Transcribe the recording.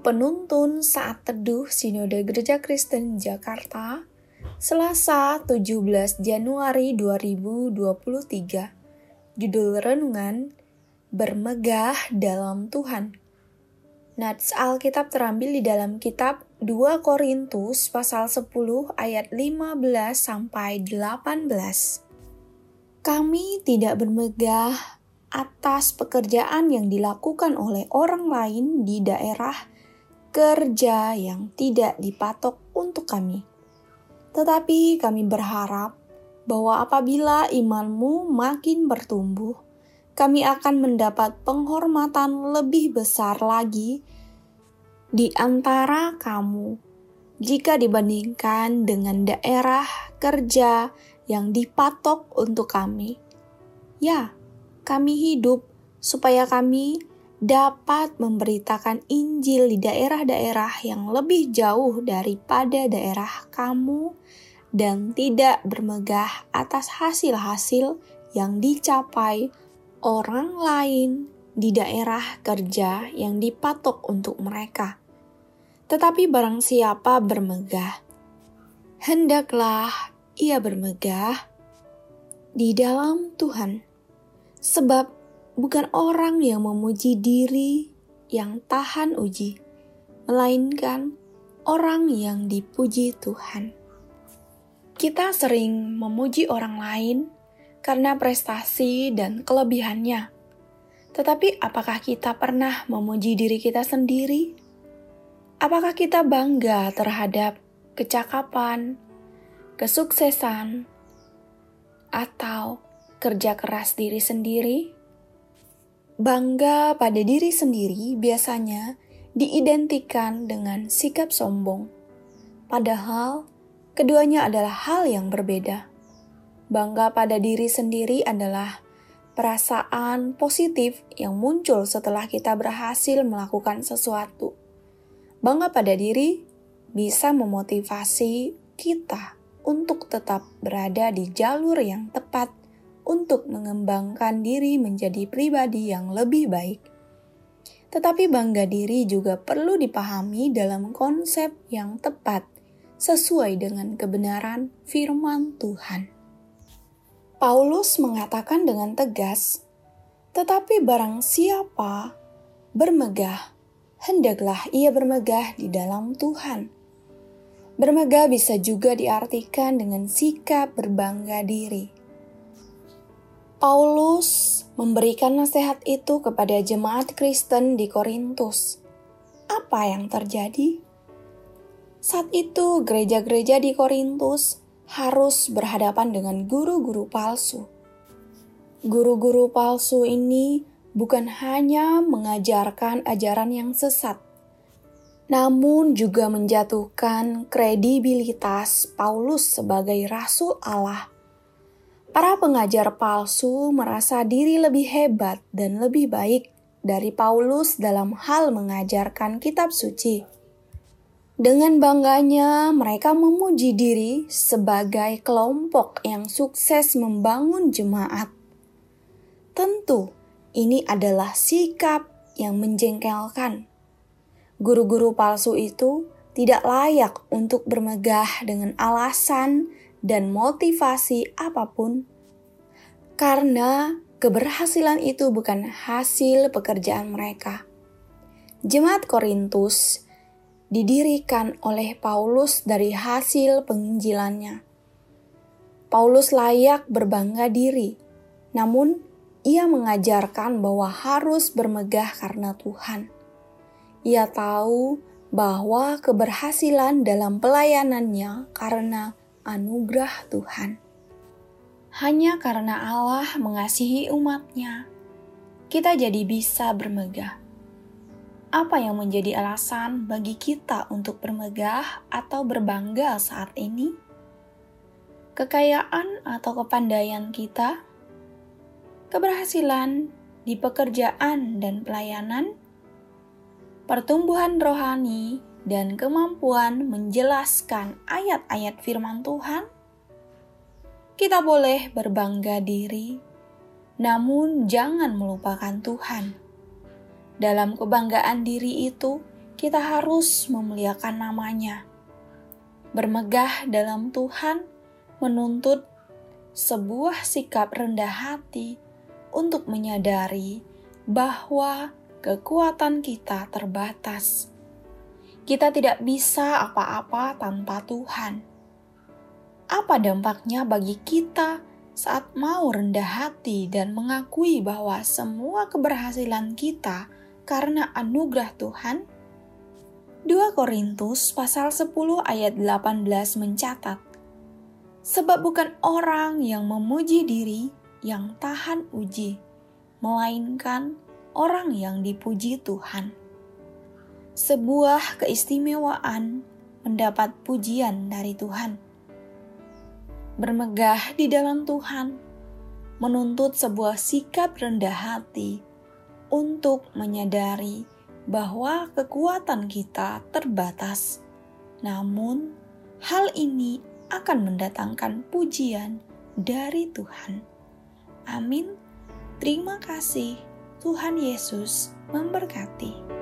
Penuntun Saat Teduh Sinode Gereja Kristen Jakarta, Selasa 17 Januari 2023. Judul Renungan, Bermegah dalam Tuhan. Nats Alkitab terambil di dalam kitab 2 Korintus pasal 10 ayat 15 sampai 18. Kami tidak bermegah atas pekerjaan yang dilakukan oleh orang lain di daerah kerja yang tidak dipatok untuk kami. Tetapi kami berharap bahwa apabila imanmu makin bertumbuh, kami akan mendapat penghormatan lebih besar lagi di antara kamu jika dibandingkan dengan daerah kerja yang dipatok untuk kami. Ya, kami hidup supaya kami dapat memberitakan Injil di daerah-daerah yang lebih jauh daripada daerah kamu dan tidak bermegah atas hasil-hasil yang dicapai orang lain di daerah kerja yang dipatok untuk mereka. Tetapi barang siapa bermegah, hendaklah ia bermegah di dalam Tuhan Sebab bukan orang yang memuji diri yang tahan uji, melainkan orang yang dipuji Tuhan. Kita sering memuji orang lain karena prestasi dan kelebihannya. Tetapi apakah kita pernah memuji diri kita sendiri? Apakah kita bangga terhadap kecakapan, kesuksesan, atau kerja keras diri sendiri, bangga pada diri sendiri biasanya diidentikan dengan sikap sombong. Padahal, keduanya adalah hal yang berbeda. Bangga pada diri sendiri adalah perasaan positif yang muncul setelah kita berhasil melakukan sesuatu. Bangga pada diri bisa memotivasi kita untuk tetap berada di jalur yang tepat untuk mengembangkan diri menjadi pribadi yang lebih baik. Tetapi bangga diri juga perlu dipahami dalam konsep yang tepat sesuai dengan kebenaran firman Tuhan. Paulus mengatakan dengan tegas, "Tetapi barang siapa bermegah, hendaklah ia bermegah di dalam Tuhan." Bermegah bisa juga diartikan dengan sikap berbangga diri. Paulus memberikan nasihat itu kepada jemaat Kristen di Korintus. Apa yang terjadi? Saat itu, gereja-gereja di Korintus harus berhadapan dengan guru-guru palsu. Guru-guru palsu ini bukan hanya mengajarkan ajaran yang sesat, namun juga menjatuhkan kredibilitas Paulus sebagai rasul Allah Para pengajar palsu merasa diri lebih hebat dan lebih baik dari Paulus dalam hal mengajarkan kitab suci. Dengan bangganya, mereka memuji diri sebagai kelompok yang sukses membangun jemaat. Tentu, ini adalah sikap yang menjengkelkan. Guru-guru palsu itu tidak layak untuk bermegah dengan alasan dan motivasi apa pun, karena keberhasilan itu bukan hasil pekerjaan mereka. Jemaat Korintus didirikan oleh Paulus dari hasil penginjilannya. Paulus layak berbangga diri, namun ia mengajarkan bahwa harus bermegah karena Tuhan. Ia tahu bahwa keberhasilan dalam pelayanannya karena anugerah Tuhan. Hanya karena Allah mengasihi umatnya, kita jadi bisa bermegah. Apa yang menjadi alasan bagi kita untuk bermegah atau berbangga saat ini? Kekayaan atau kepandaian kita? Keberhasilan di pekerjaan dan pelayanan? Pertumbuhan rohani dan kemampuan menjelaskan ayat-ayat firman Tuhan, kita boleh berbangga diri, namun jangan melupakan Tuhan. Dalam kebanggaan diri itu, kita harus memuliakan namanya. Bermegah dalam Tuhan menuntut sebuah sikap rendah hati untuk menyadari bahwa kekuatan kita terbatas. Kita tidak bisa apa-apa tanpa Tuhan. Apa dampaknya bagi kita saat mau rendah hati dan mengakui bahwa semua keberhasilan kita karena anugerah Tuhan? 2 Korintus pasal 10 ayat 18 mencatat, Sebab bukan orang yang memuji diri yang tahan uji, melainkan orang yang dipuji Tuhan. Sebuah keistimewaan mendapat pujian dari Tuhan. Bermegah di dalam Tuhan menuntut sebuah sikap rendah hati untuk menyadari bahwa kekuatan kita terbatas. Namun, hal ini akan mendatangkan pujian dari Tuhan. Amin. Terima kasih. Tuhan Yesus memberkati.